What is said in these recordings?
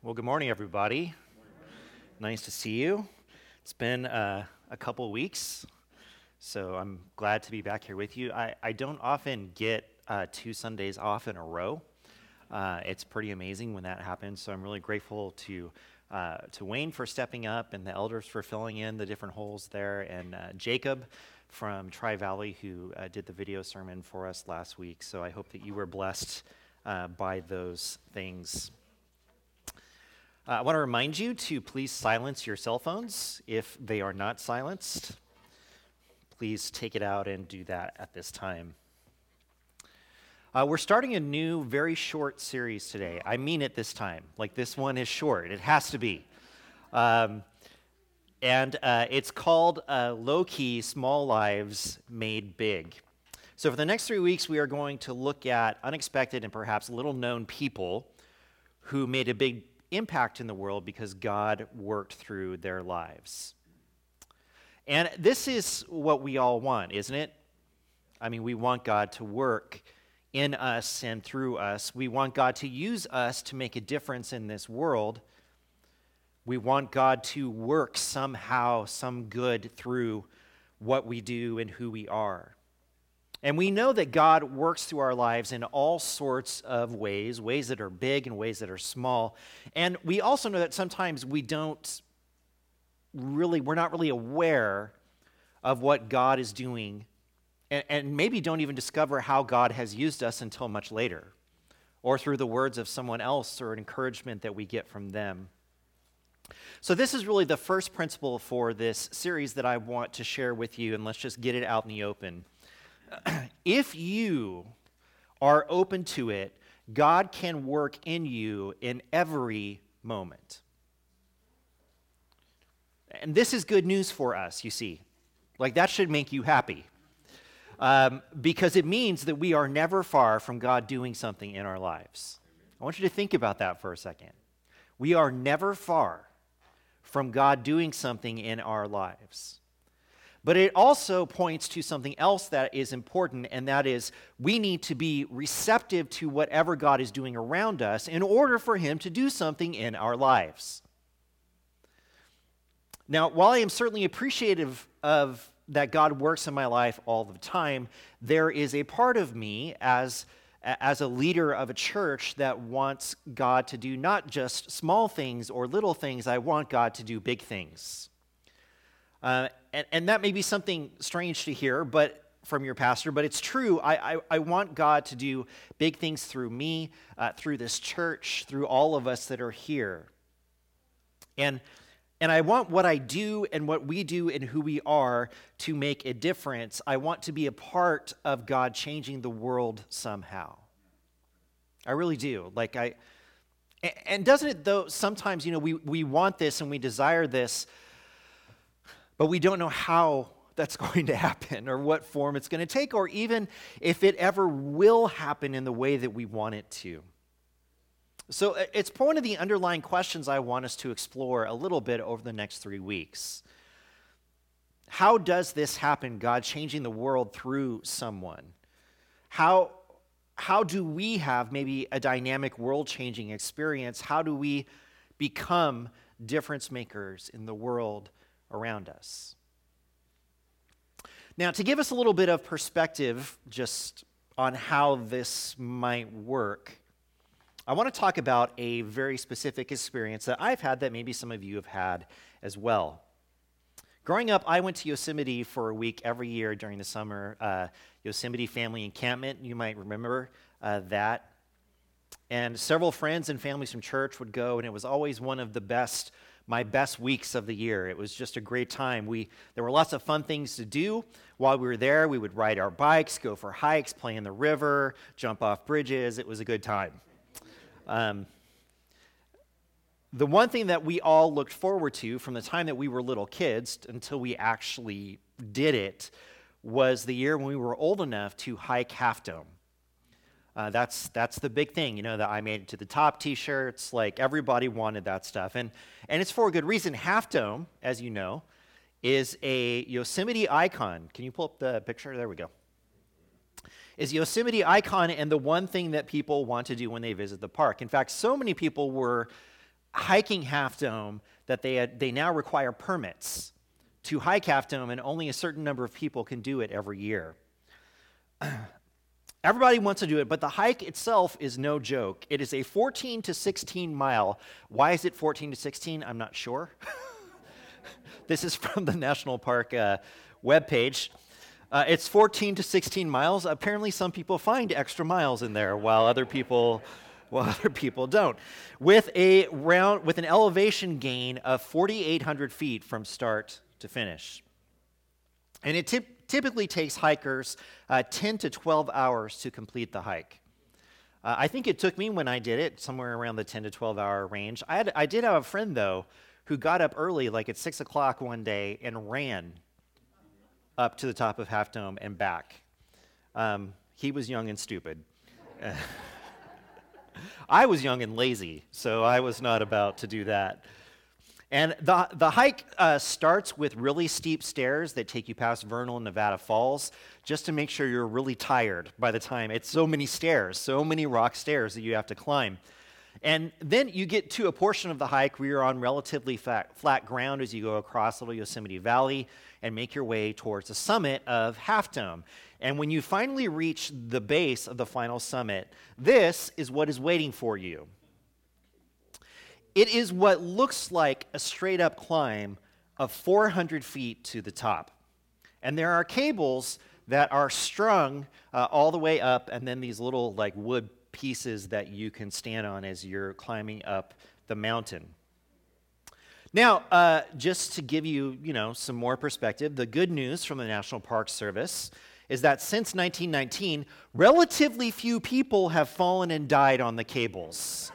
Well, good morning, everybody. Nice to see you. It's been uh, a couple weeks, so I'm glad to be back here with you. I, I don't often get uh, two Sundays off in a row. Uh, it's pretty amazing when that happens, so I'm really grateful to. Uh, to Wayne for stepping up and the elders for filling in the different holes there, and uh, Jacob from Tri Valley who uh, did the video sermon for us last week. So I hope that you were blessed by those things. Uh, I want to remind you to please silence your cell phones if they are not silenced. Please take it out and do that at this time. Uh, we're starting a new, very short series today. I mean it this time. Like, this one is short, it has to be. Um, and uh, it's called uh, Low Key Small Lives Made Big. So, for the next three weeks, we are going to look at unexpected and perhaps little known people who made a big impact in the world because God worked through their lives. And this is what we all want, isn't it? I mean, we want God to work in us and through us. We want God to use us to make a difference in this world. We want God to work somehow, some good through what we do and who we are. And we know that God works through our lives in all sorts of ways, ways that are big and ways that are small. And we also know that sometimes we don't really, we're not really aware of what God is doing, and, and maybe don't even discover how God has used us until much later, or through the words of someone else or an encouragement that we get from them. So, this is really the first principle for this series that I want to share with you, and let's just get it out in the open. if you are open to it, God can work in you in every moment. And this is good news for us, you see. Like, that should make you happy. Um, because it means that we are never far from God doing something in our lives. I want you to think about that for a second. We are never far from God doing something in our lives. But it also points to something else that is important, and that is we need to be receptive to whatever God is doing around us in order for Him to do something in our lives. Now, while I am certainly appreciative of that God works in my life all the time, there is a part of me as, as a leader of a church that wants God to do not just small things or little things, I want God to do big things. Uh, and, and that may be something strange to hear, but from your pastor, but it's true. I, I, I, want God to do big things through me, uh, through this church, through all of us that are here. And, and I want what I do and what we do and who we are to make a difference. I want to be a part of God changing the world somehow. I really do. Like, I, and doesn't it, though, sometimes, you know, we, we want this and we desire this but we don't know how that's going to happen or what form it's going to take or even if it ever will happen in the way that we want it to. So uh, it's one of the underlying questions I want us to explore a little bit over the next three weeks. How does this happen, God changing the world through someone? How, how do we have maybe a dynamic world changing experience? How do we become difference makers in the world around us. Now, to give us a little bit of perspective just on how this might work, I want to talk about a very specific experience that I've had that maybe some of you have had as well. Growing up, I went to Yosemite for a week every year during the summer, uh, Yosemite Family Encampment. You might remember uh, that. And several friends and families from church would go, and it was always one of the best my best weeks of the year. It was just a great time. We, there were lots of fun things to do. While we were there, we would ride our bikes, go for hikes, play in the river, jump off bridges. It was a good time. Um, the one thing that we all looked forward to from the time that we were little kids until we actually did it was the year when we were old enough to hike Half Dome. Uh, that's that's the big thing, you know. That I made it to the top T-shirts. Like everybody wanted that stuff, and and it's for a good reason. Half Dome, as you know, is a Yosemite icon. Can you pull up the picture? There we go. Is Yosemite icon and the one thing that people want to do when they visit the park. In fact, so many people were hiking Half Dome that they, had, they now require permits to hike Half Dome, and only a certain number of people can do it every year. Everybody wants to do it, but the hike itself is no joke. It is a 14 to 16 mile. Why is it 14 to 16? I'm not sure. this is from the National Park uh, webpage. Uh, it's 14 to 16 miles. Apparently, some people find extra miles in there, while other people, while other people don't. With a round, with an elevation gain of 4,800 feet from start to finish, and it t- typically takes hikers uh, 10 to 12 hours to complete the hike. Uh, I think it took me when I did it somewhere around the 10 to 12 hour range. I, had, I did have a friend, though, who got up early, like at 6 o'clock one day, and ran up to the top of Half Dome and back. Um, he was young and stupid. I was young and lazy, so I was not about to do that. And the, the hike uh, starts with really steep stairs that take you past Vernal and Nevada Falls, just to make sure you're really tired by the time. It's so many stairs, so many rock stairs that you have to climb. And then you get to a portion of the hike where you're on relatively flat, flat ground as you go across Little Yosemite Valley and make your way towards the summit of Half Dome. And when you finally reach the base of the final summit, this is what is waiting for you. It is what looks like a straight up climb of 400 feet to the top. And there are cables that are strung uh, all the way up, and then these little like wood pieces that you can stand on as you're climbing up the mountain. Now, uh, just to give you, you know, some more perspective, the good news from the National Park Service is that since 1919, relatively few people have fallen and died on the cables.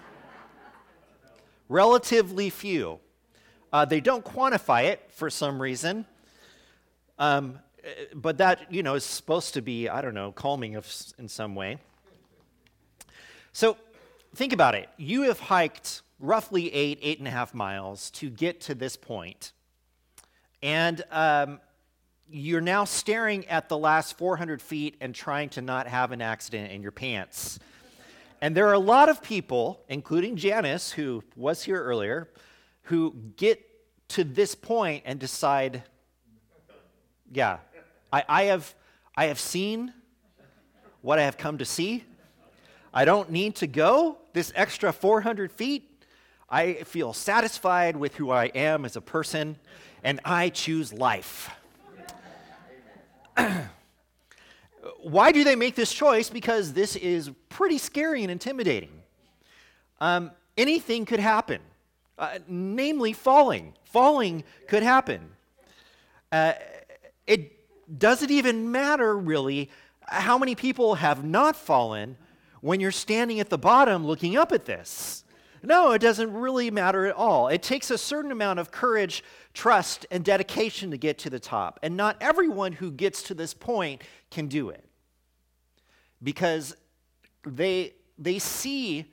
Relatively few. Uh, they don't quantify it for some reason, um, but that, you know, is supposed to be, I don't know, calming of, in some way. So think about it. You have hiked roughly eight, eight and a half miles to get to this point. And um, you're now staring at the last 400 feet and trying to not have an accident in your pants. And there are a lot of people, including Janice, who was here earlier, who get to this point and decide, yeah, I, I, have, I have seen what I have come to see. I don't need to go this extra 400 feet. I feel satisfied with who I am as a person, and I choose life. Why do they make this choice? Because this is pretty scary and intimidating. Um, anything could happen, uh, namely falling. Falling could happen. Uh, it doesn't even matter, really, how many people have not fallen when you're standing at the bottom looking up at this. No, it doesn't really matter at all. It takes a certain amount of courage, trust, and dedication to get to the top. And not everyone who gets to this point can do it. Because they, they see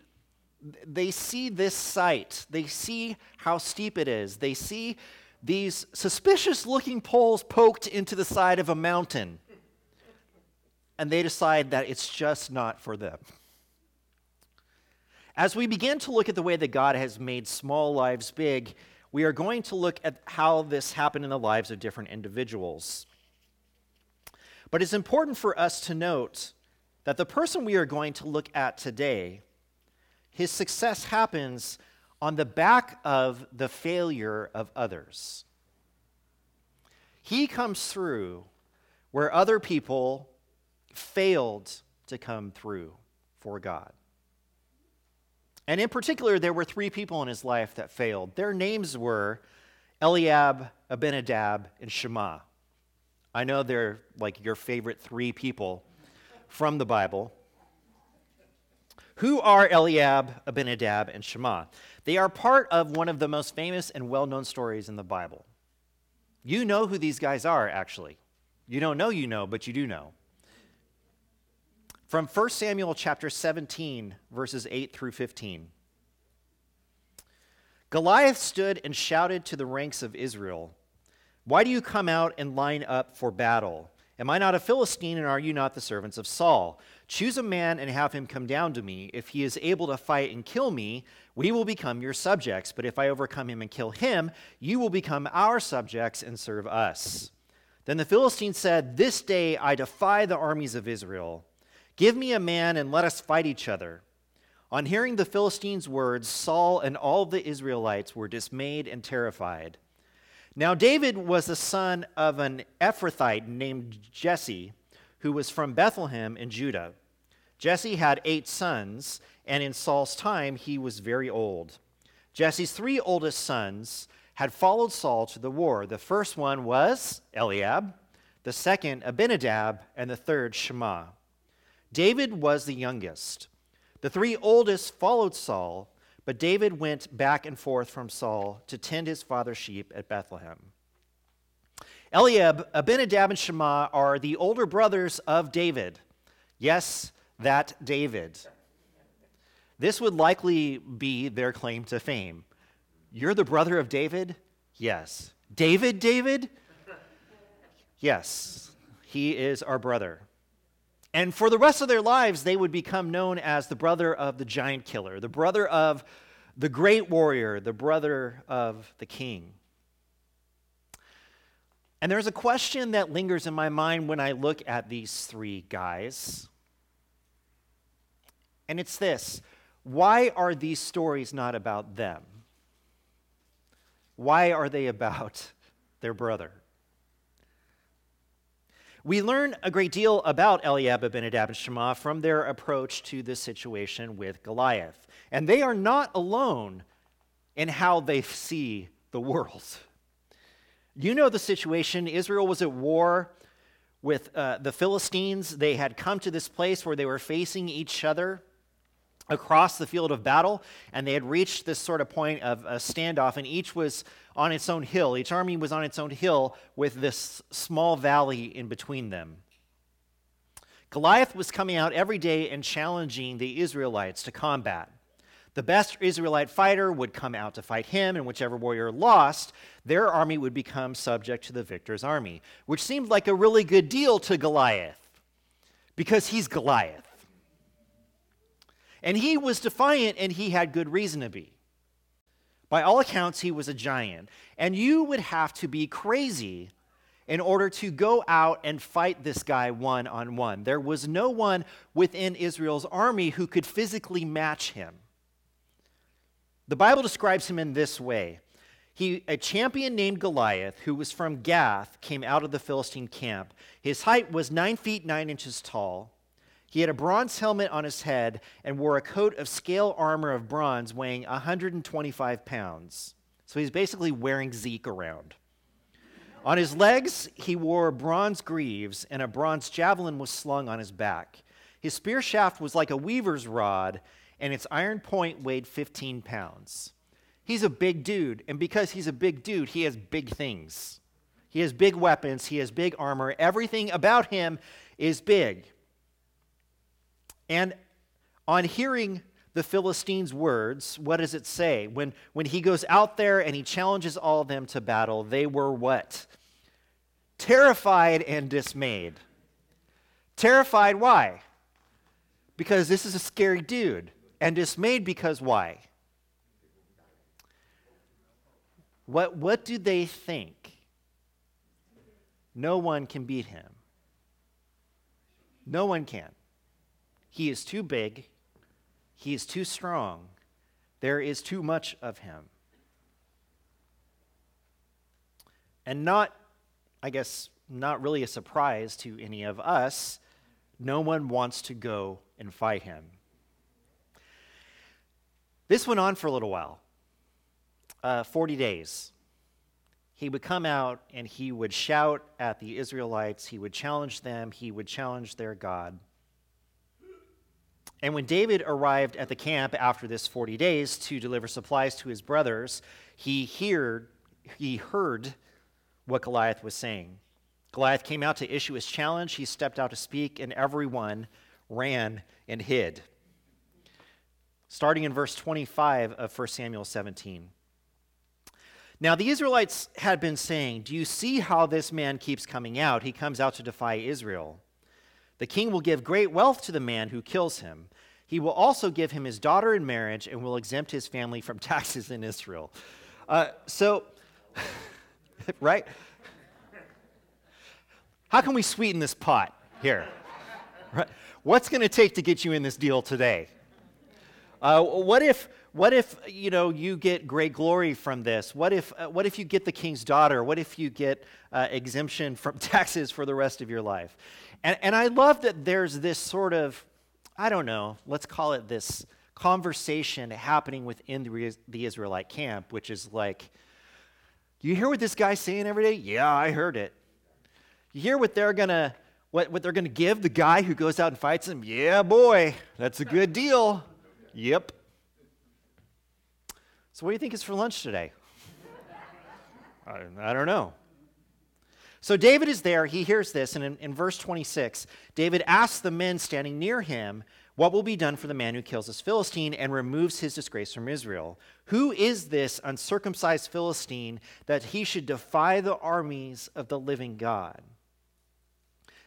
they see this site. They see how steep it is. They see these suspicious looking poles poked into the side of a mountain. And they decide that it's just not for them. As we begin to look at the way that God has made small lives big, we are going to look at how this happened in the lives of different individuals. But it's important for us to note that the person we are going to look at today, his success happens on the back of the failure of others. He comes through where other people failed to come through for God. And in particular, there were three people in his life that failed. Their names were Eliab, Abinadab, and Shammah. I know they're like your favorite three people from the Bible. Who are Eliab, Abinadab, and Shammah? They are part of one of the most famous and well known stories in the Bible. You know who these guys are, actually. You don't know you know, but you do know. From 1 Samuel chapter 17, verses 8 through 15. Goliath stood and shouted to the ranks of Israel, Why do you come out and line up for battle? Am I not a Philistine, and are you not the servants of Saul? Choose a man and have him come down to me. If he is able to fight and kill me, we will become your subjects. But if I overcome him and kill him, you will become our subjects and serve us. Then the Philistine said, This day I defy the armies of Israel. Give me a man and let us fight each other. On hearing the Philistines' words, Saul and all the Israelites were dismayed and terrified. Now, David was the son of an Ephrathite named Jesse, who was from Bethlehem in Judah. Jesse had eight sons, and in Saul's time he was very old. Jesse's three oldest sons had followed Saul to the war. The first one was Eliab, the second Abinadab, and the third Shammah. David was the youngest. The three oldest followed Saul but David went back and forth from Saul to tend his father's sheep at Bethlehem. Eliab, Abinadab, and Shammah are the older brothers of David. Yes, that David. This would likely be their claim to fame. You're the brother of David? Yes. David, David? Yes, he is our brother. And for the rest of their lives, they would become known as the brother of the giant killer, the brother of the great warrior, the brother of the king. And there's a question that lingers in my mind when I look at these three guys. And it's this why are these stories not about them? Why are they about their brother? We learn a great deal about Eliab, Abinadab, and Shammah from their approach to the situation with Goliath. And they are not alone in how they see the world. You know the situation. Israel was at war with uh, the Philistines. They had come to this place where they were facing each other across the field of battle, and they had reached this sort of point of a standoff, and each was on its own hill. Each army was on its own hill with this small valley in between them. Goliath was coming out every day and challenging the Israelites to combat. The best Israelite fighter would come out to fight him, and whichever warrior lost, their army would become subject to the victor's army, which seemed like a really good deal to Goliath because he's Goliath. And he was defiant, and he had good reason to be. By all accounts, he was a giant. And you would have to be crazy in order to go out and fight this guy one on one. There was no one within Israel's army who could physically match him. The Bible describes him in this way. He, a champion named Goliath, who was from Gath, came out of the Philistine camp. His height was nine feet nine inches tall. He had a bronze helmet on his head and wore a coat of scale armor of bronze weighing 125 pounds. So he's basically wearing Zeke around. On his legs, he wore bronze greaves, and a bronze javelin was slung on his back. His spear shaft was like a weaver's rod, and its iron point weighed 15 pounds. He's a big dude, and because he's a big dude, he has big things. He has big weapons, he has big armor. Everything about him is big. And on hearing the Philistines' words, what does it say? When, when he goes out there and he challenges all of them to battle, they were what? Terrified and dismayed. Terrified, why? Because this is a scary dude. And dismayed because why? What, what do they think? No one can beat him. No one can. He is too big, he is too strong, there is too much of him. And not, I guess, not really a surprise to any of us, no one wants to go and fight him. This went on for a little while uh, 40 days. He would come out and he would shout at the Israelites, he would challenge them, he would challenge their God. And when David arrived at the camp after this 40 days to deliver supplies to his brothers, he, heard, he heard what Goliath was saying. Goliath came out to issue his challenge. He stepped out to speak, and everyone ran and hid. Starting in verse 25 of 1 Samuel 17. Now, the Israelites had been saying, Do you see how this man keeps coming out? He comes out to defy Israel. The king will give great wealth to the man who kills him. He will also give him his daughter in marriage and will exempt his family from taxes in Israel. Uh, so, right? How can we sweeten this pot here? Right? What's going to take to get you in this deal today? Uh, what if what if you know you get great glory from this? What if uh, what if you get the king's daughter? What if you get uh, exemption from taxes for the rest of your life? And, and i love that there's this sort of i don't know let's call it this conversation happening within the, the israelite camp which is like you hear what this guy's saying every day? Yeah i heard it. You hear what they're gonna what, what they're gonna give the guy who goes out and fights him? Yeah boy that's a good deal. Yep so, what do you think is for lunch today? I, I, don't know. So, David is there. He hears this. And in, in verse 26, David asks the men standing near him, What will be done for the man who kills this Philistine and removes his disgrace from Israel? Who is this uncircumcised Philistine that he should defy the armies of the living God?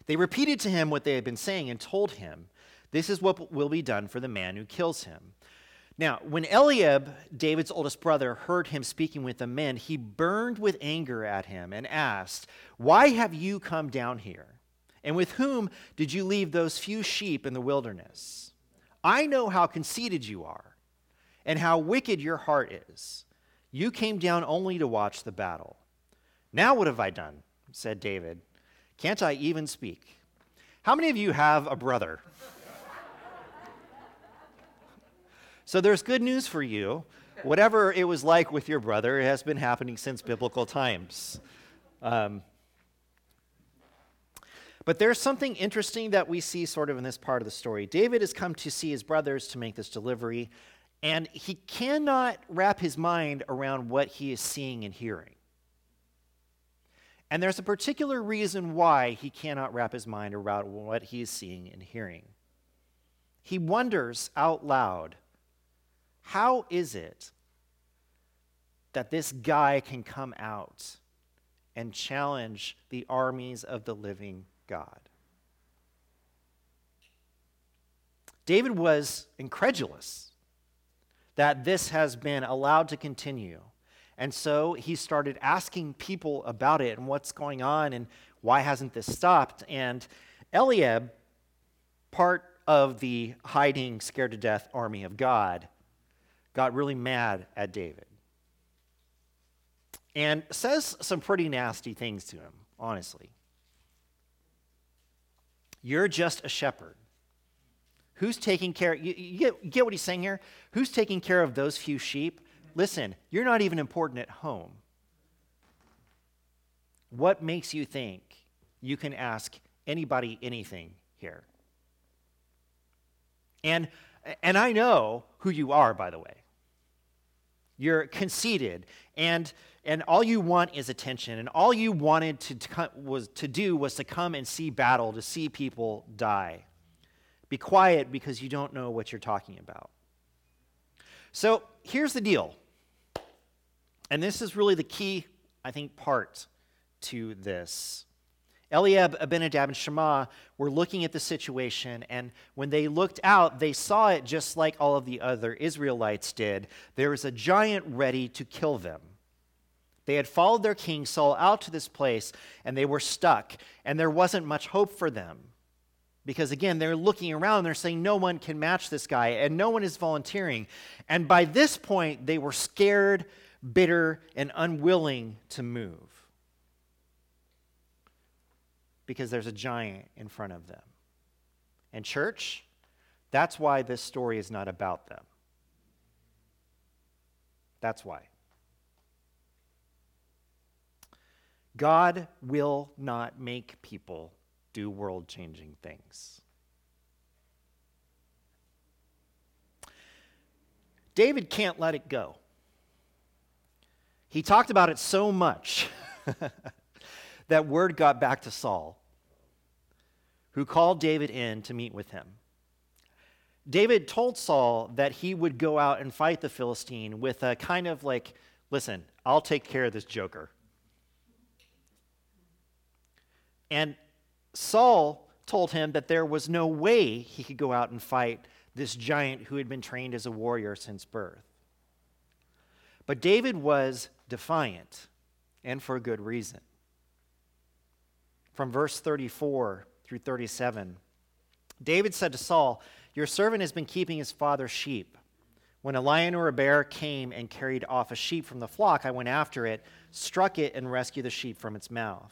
They repeated to him what they had been saying and told him, This is what will be done for the man who kills him. Now, when Eliab, David's oldest brother, heard him speaking with the men, he burned with anger at him and asked, Why have you come down here? And with whom did you leave those few sheep in the wilderness? I know how conceited you are and how wicked your heart is. You came down only to watch the battle. Now, what have I done? said David. Can't I even speak? How many of you have a brother? So there's good news for you. Whatever it was like with your brother, it has been happening since biblical times. Um, but there's something interesting that we see sort of in this part of the story. David has come to see his brothers to make this delivery, and he cannot wrap his mind around what he is seeing and hearing. And there's a particular reason why he cannot wrap his mind around what he is seeing and hearing. He wonders out loud how is it that this guy can come out and challenge the armies of the living God? David was incredulous that this has been allowed to continue. And so he started asking people about it and what's going on and why hasn't this stopped? And Eliab, part of the hiding, scared to death army of God, got really mad at David and says some pretty nasty things to him, honestly. You're just a shepherd. Who's taking care? You, you, get, you get what he's saying here? Who's taking care of those few sheep? Listen, you're not even important at home. What makes you think you can ask anybody anything here? And, and I know who you are, by the way. You're conceited, and, and all you want is attention. And all you wanted to, to, was, to do was to come and see battle, to see people die. Be quiet because you don't know what you're talking about. So here's the deal. And this is really the key, I think, part to this. Eliab, Abinadab, and Shammah were looking at the situation, and when they looked out, they saw it just like all of the other Israelites did. There was a giant ready to kill them. They had followed their king Saul out to this place, and they were stuck, and there wasn't much hope for them. Because again, they're looking around, and they're saying, No one can match this guy, and no one is volunteering. And by this point, they were scared, bitter, and unwilling to move because there's a giant in front of them. And, church, that's why this story is not about them. That's why. God will not make people do world changing things. David can't let it go. He talked about it so much that word got back to Saul, who called David in to meet with him. David told Saul that he would go out and fight the Philistine with a kind of like Listen, I'll take care of this joker. And Saul told him that there was no way he could go out and fight this giant who had been trained as a warrior since birth. But David was defiant, and for a good reason. From verse 34 through 37, David said to Saul, Your servant has been keeping his father's sheep. When a lion or a bear came and carried off a sheep from the flock, I went after it, struck it, and rescued the sheep from its mouth.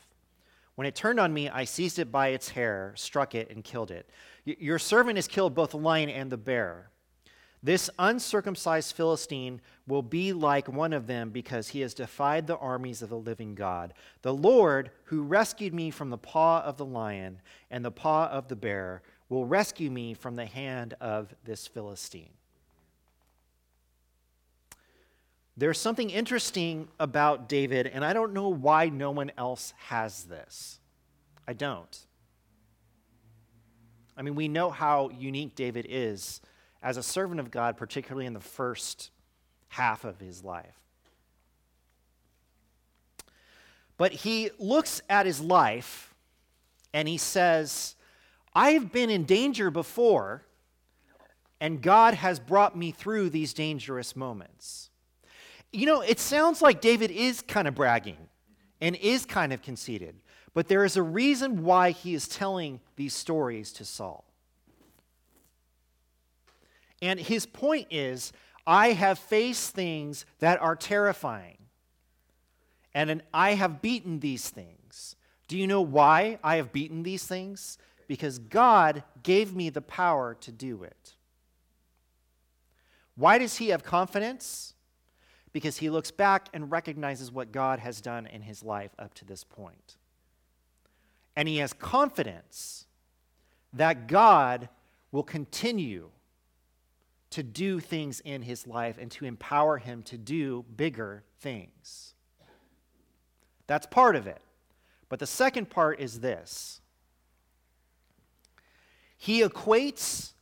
When it turned on me, I seized it by its hair, struck it, and killed it. Your servant has killed both the lion and the bear. This uncircumcised Philistine will be like one of them because he has defied the armies of the living God. The Lord, who rescued me from the paw of the lion and the paw of the bear, will rescue me from the hand of this Philistine. There's something interesting about David, and I don't know why no one else has this. I don't. I mean, we know how unique David is as a servant of God, particularly in the first half of his life. But he looks at his life and he says, I have been in danger before, and God has brought me through these dangerous moments. You know, it sounds like David is kind of bragging and is kind of conceited, but there is a reason why he is telling these stories to Saul. And his point is I have faced things that are terrifying, and I have beaten these things. Do you know why I have beaten these things? Because God gave me the power to do it. Why does he have confidence? Because he looks back and recognizes what God has done in his life up to this point. And he has confidence that God will continue to do things in his life and to empower him to do bigger things. That's part of it. But the second part is this he equates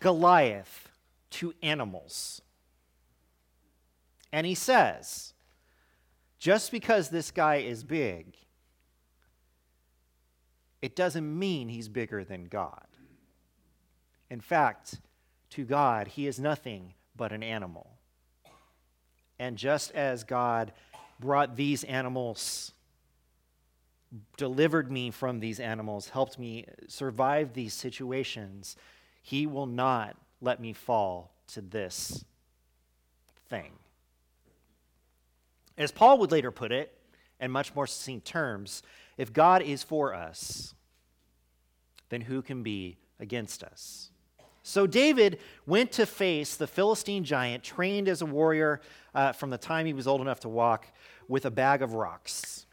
Goliath to animals. And he says, just because this guy is big, it doesn't mean he's bigger than God. In fact, to God, he is nothing but an animal. And just as God brought these animals, delivered me from these animals, helped me survive these situations, he will not let me fall to this thing. As Paul would later put it, in much more succinct terms, if God is for us, then who can be against us? So David went to face the Philistine giant, trained as a warrior uh, from the time he was old enough to walk, with a bag of rocks.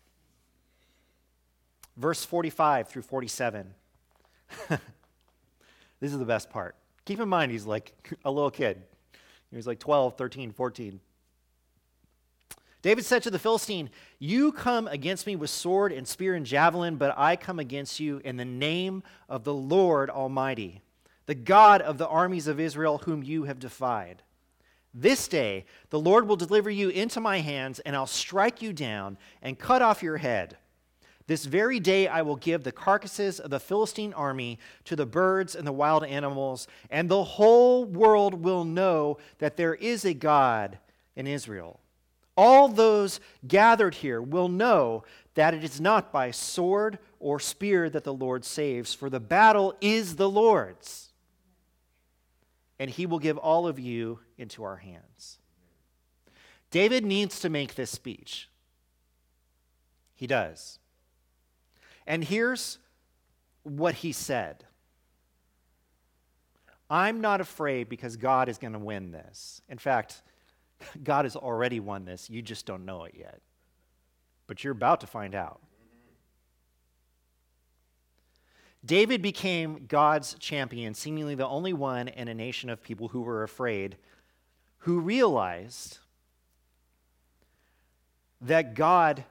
Verse 45 through 47. this is the best part. Keep in mind, he's like a little kid. He was like 12, 13, 14. David said to the Philistine, You come against me with sword and spear and javelin, but I come against you in the name of the Lord Almighty the God of the armies of Israel, whom you have defied. This day the Lord will deliver you into my hands, and I'll strike you down and cut off your head. This very day I will give the carcasses of the Philistine army to the birds and the wild animals, and the whole world will know that there is a God in Israel. All those gathered here will know that it is not by sword or spear that the Lord saves, for the battle is the Lord's and he will give all of you into our hands. David needs to make this speech. He does. And here's what he said I'm not afraid because God is going to win this. In fact, God has already won this. You just don't know it yet. But you're about to find out. David became God's champion, seemingly the only one in a nation of people who were afraid, who realized that God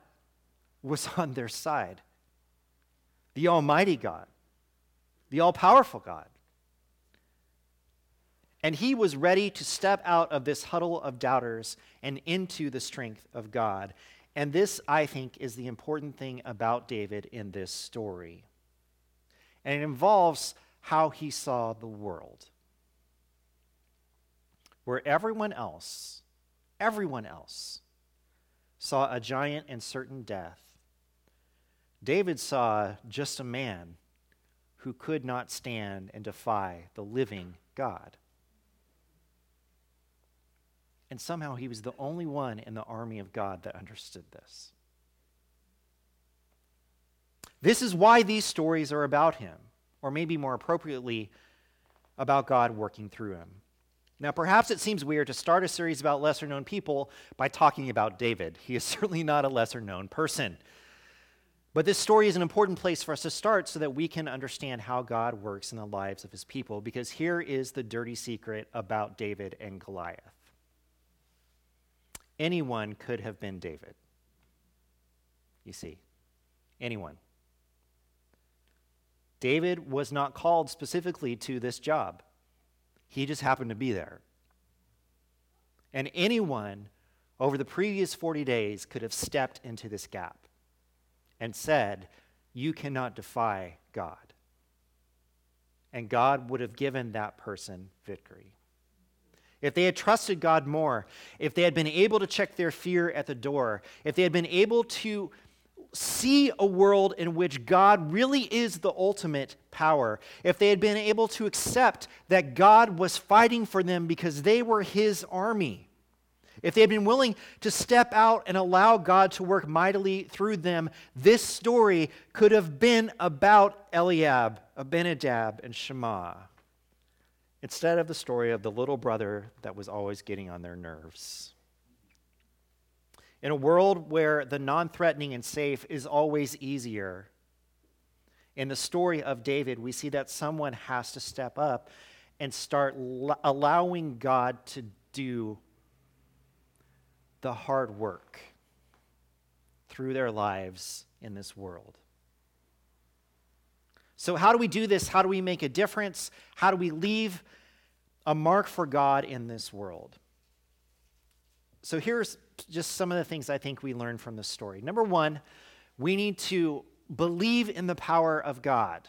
was on their side. The Almighty God, the all powerful God. And he was ready to step out of this huddle of doubters and into the strength of God. And this, I think, is the important thing about David in this story. And it involves how he saw the world. Where everyone else, everyone else, saw a giant and certain death, David saw just a man who could not stand and defy the living God. And somehow he was the only one in the army of God that understood this. This is why these stories are about him, or maybe more appropriately, about God working through him. Now, perhaps it seems weird to start a series about lesser known people by talking about David. He is certainly not a lesser known person. But this story is an important place for us to start so that we can understand how God works in the lives of his people, because here is the dirty secret about David and Goliath anyone could have been David. You see, anyone. David was not called specifically to this job, he just happened to be there. And anyone over the previous 40 days could have stepped into this gap and said, You cannot defy God. And God would have given that person victory if they had trusted God more, if they had been able to check their fear at the door, if they had been able to see a world in which God really is the ultimate power, if they had been able to accept that God was fighting for them because they were his army, if they had been willing to step out and allow God to work mightily through them, this story could have been about Eliab, Abinadab, and Shammah, instead of the story of the little brother that was always getting on their nerves. In a world where the non threatening and safe is always easier, in the story of David, we see that someone has to step up and start allowing God to do the hard work through their lives in this world. So, how do we do this? How do we make a difference? How do we leave a mark for God in this world? So, here's just some of the things I think we learn from this story. Number one, we need to believe in the power of God.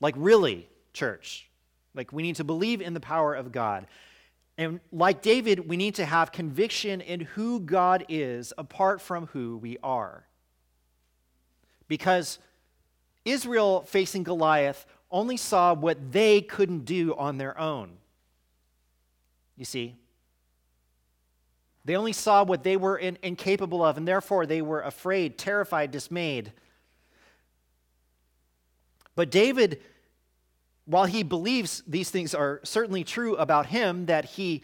Like, really, church. Like, we need to believe in the power of God. And like David, we need to have conviction in who God is apart from who we are. Because Israel facing Goliath only saw what they couldn't do on their own. You see? They only saw what they were in, incapable of, and therefore they were afraid, terrified, dismayed. But David, while he believes these things are certainly true about him, that he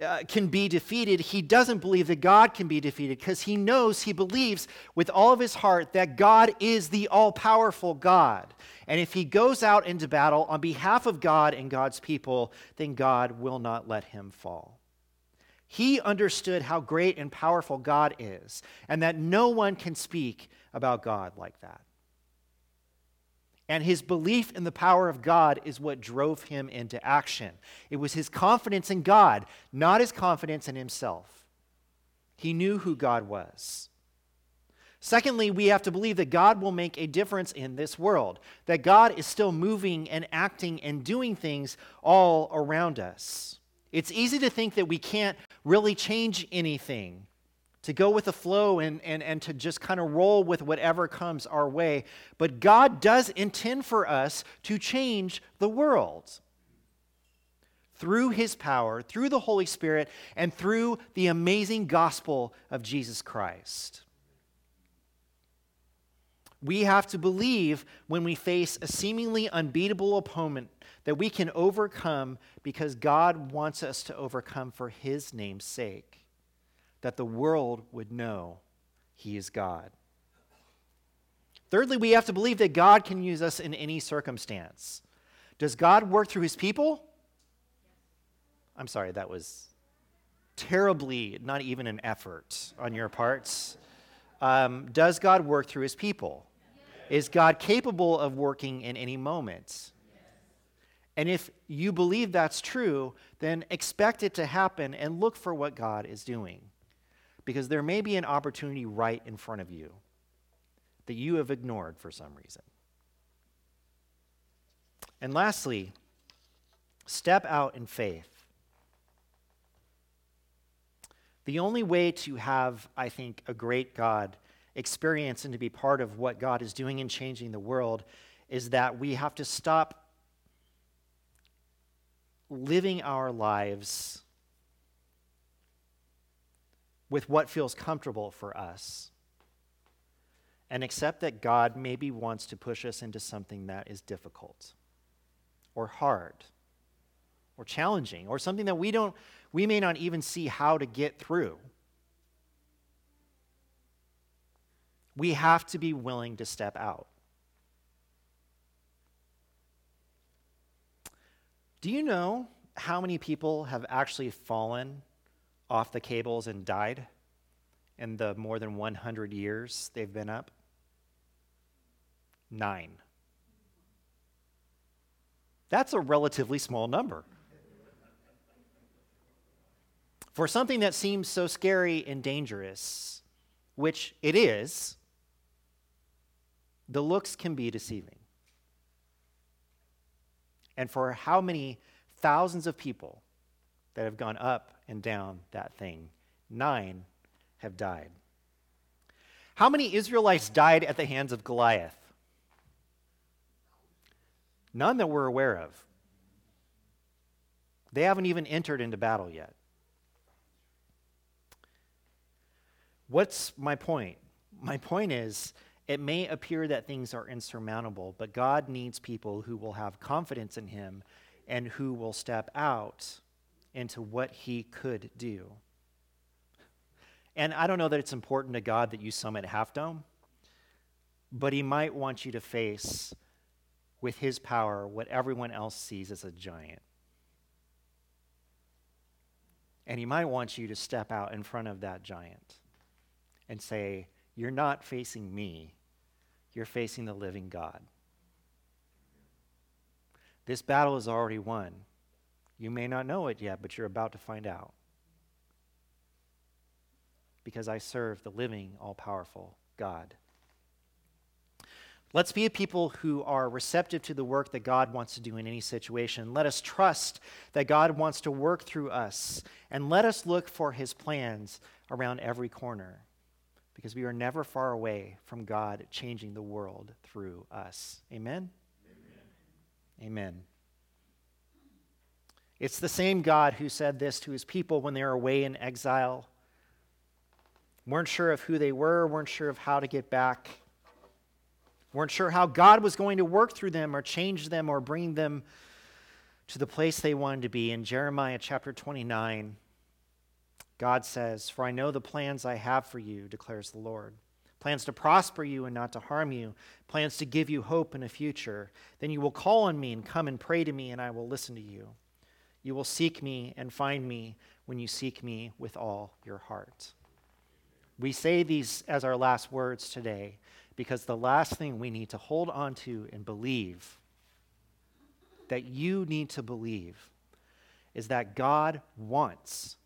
uh, can be defeated, he doesn't believe that God can be defeated because he knows, he believes with all of his heart that God is the all powerful God. And if he goes out into battle on behalf of God and God's people, then God will not let him fall. He understood how great and powerful God is, and that no one can speak about God like that. And his belief in the power of God is what drove him into action. It was his confidence in God, not his confidence in himself. He knew who God was. Secondly, we have to believe that God will make a difference in this world, that God is still moving and acting and doing things all around us. It's easy to think that we can't really change anything to go with the flow and, and, and to just kind of roll with whatever comes our way. But God does intend for us to change the world through his power, through the Holy Spirit, and through the amazing gospel of Jesus Christ. We have to believe when we face a seemingly unbeatable opponent that we can overcome because God wants us to overcome for his name's sake that the world would know he is God. Thirdly, we have to believe that God can use us in any circumstance. Does God work through his people? I'm sorry, that was terribly not even an effort on your parts. Um, does God work through his people? Is God capable of working in any moment? And if you believe that's true, then expect it to happen and look for what God is doing. Because there may be an opportunity right in front of you that you have ignored for some reason. And lastly, step out in faith. The only way to have, I think, a great God experience and to be part of what God is doing in changing the world is that we have to stop living our lives with what feels comfortable for us and accept that God maybe wants to push us into something that is difficult or hard or challenging or something that we don't we may not even see how to get through. We have to be willing to step out. Do you know how many people have actually fallen off the cables and died in the more than 100 years they've been up? Nine. That's a relatively small number. For something that seems so scary and dangerous, which it is, the looks can be deceiving and for how many thousands of people that have gone up and down that thing. Nine have died. How many Israelites died at the hands of Goliath? None that we're aware of. They haven't even entered into battle yet. What's my point? My point is it may appear that things are insurmountable, but God needs people who will have confidence in Him and who will step out into what He could do. And I don't know that it's important to God that you summit Half Dome, but He might want you to face with His power what everyone else sees as a giant. And He might want you to step out in front of that giant and say, You're not facing me, you're facing the living God. This battle is already won. You may not know it yet, but you're about to find out. Because I serve the living, all powerful God. Let's be a people who are receptive to the work that God wants to do in any situation. Let us trust that God wants to work through us, and let us look for his plans around every corner because we are never far away from God changing the world through us. Amen? Amen. Amen. It's the same God who said this to his people when they were away in exile. Weren't sure of who they were, weren't sure of how to get back, weren't sure how God was going to work through them or change them or bring them to the place they wanted to be. In Jeremiah chapter 29, God says, For I know the plans I have for you, declares the Lord. Plans to prosper you and not to harm you, plans to give you hope in a future. Then you will call on me and come and pray to me, and I will listen to you. You will seek me and find me when you seek me with all your heart. We say these as our last words today because the last thing we need to hold on to and believe, that you need to believe, is that God wants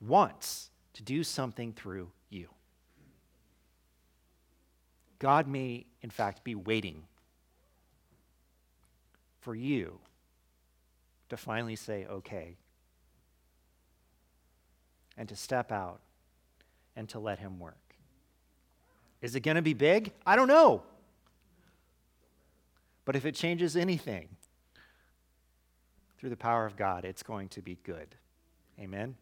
wants to do something through you. God may, in fact, be waiting for you to finally say, okay, and to step out and to let Him work. Is it going to be big? I don't know. But if it changes anything through the power of God, it's going to be good. Amen.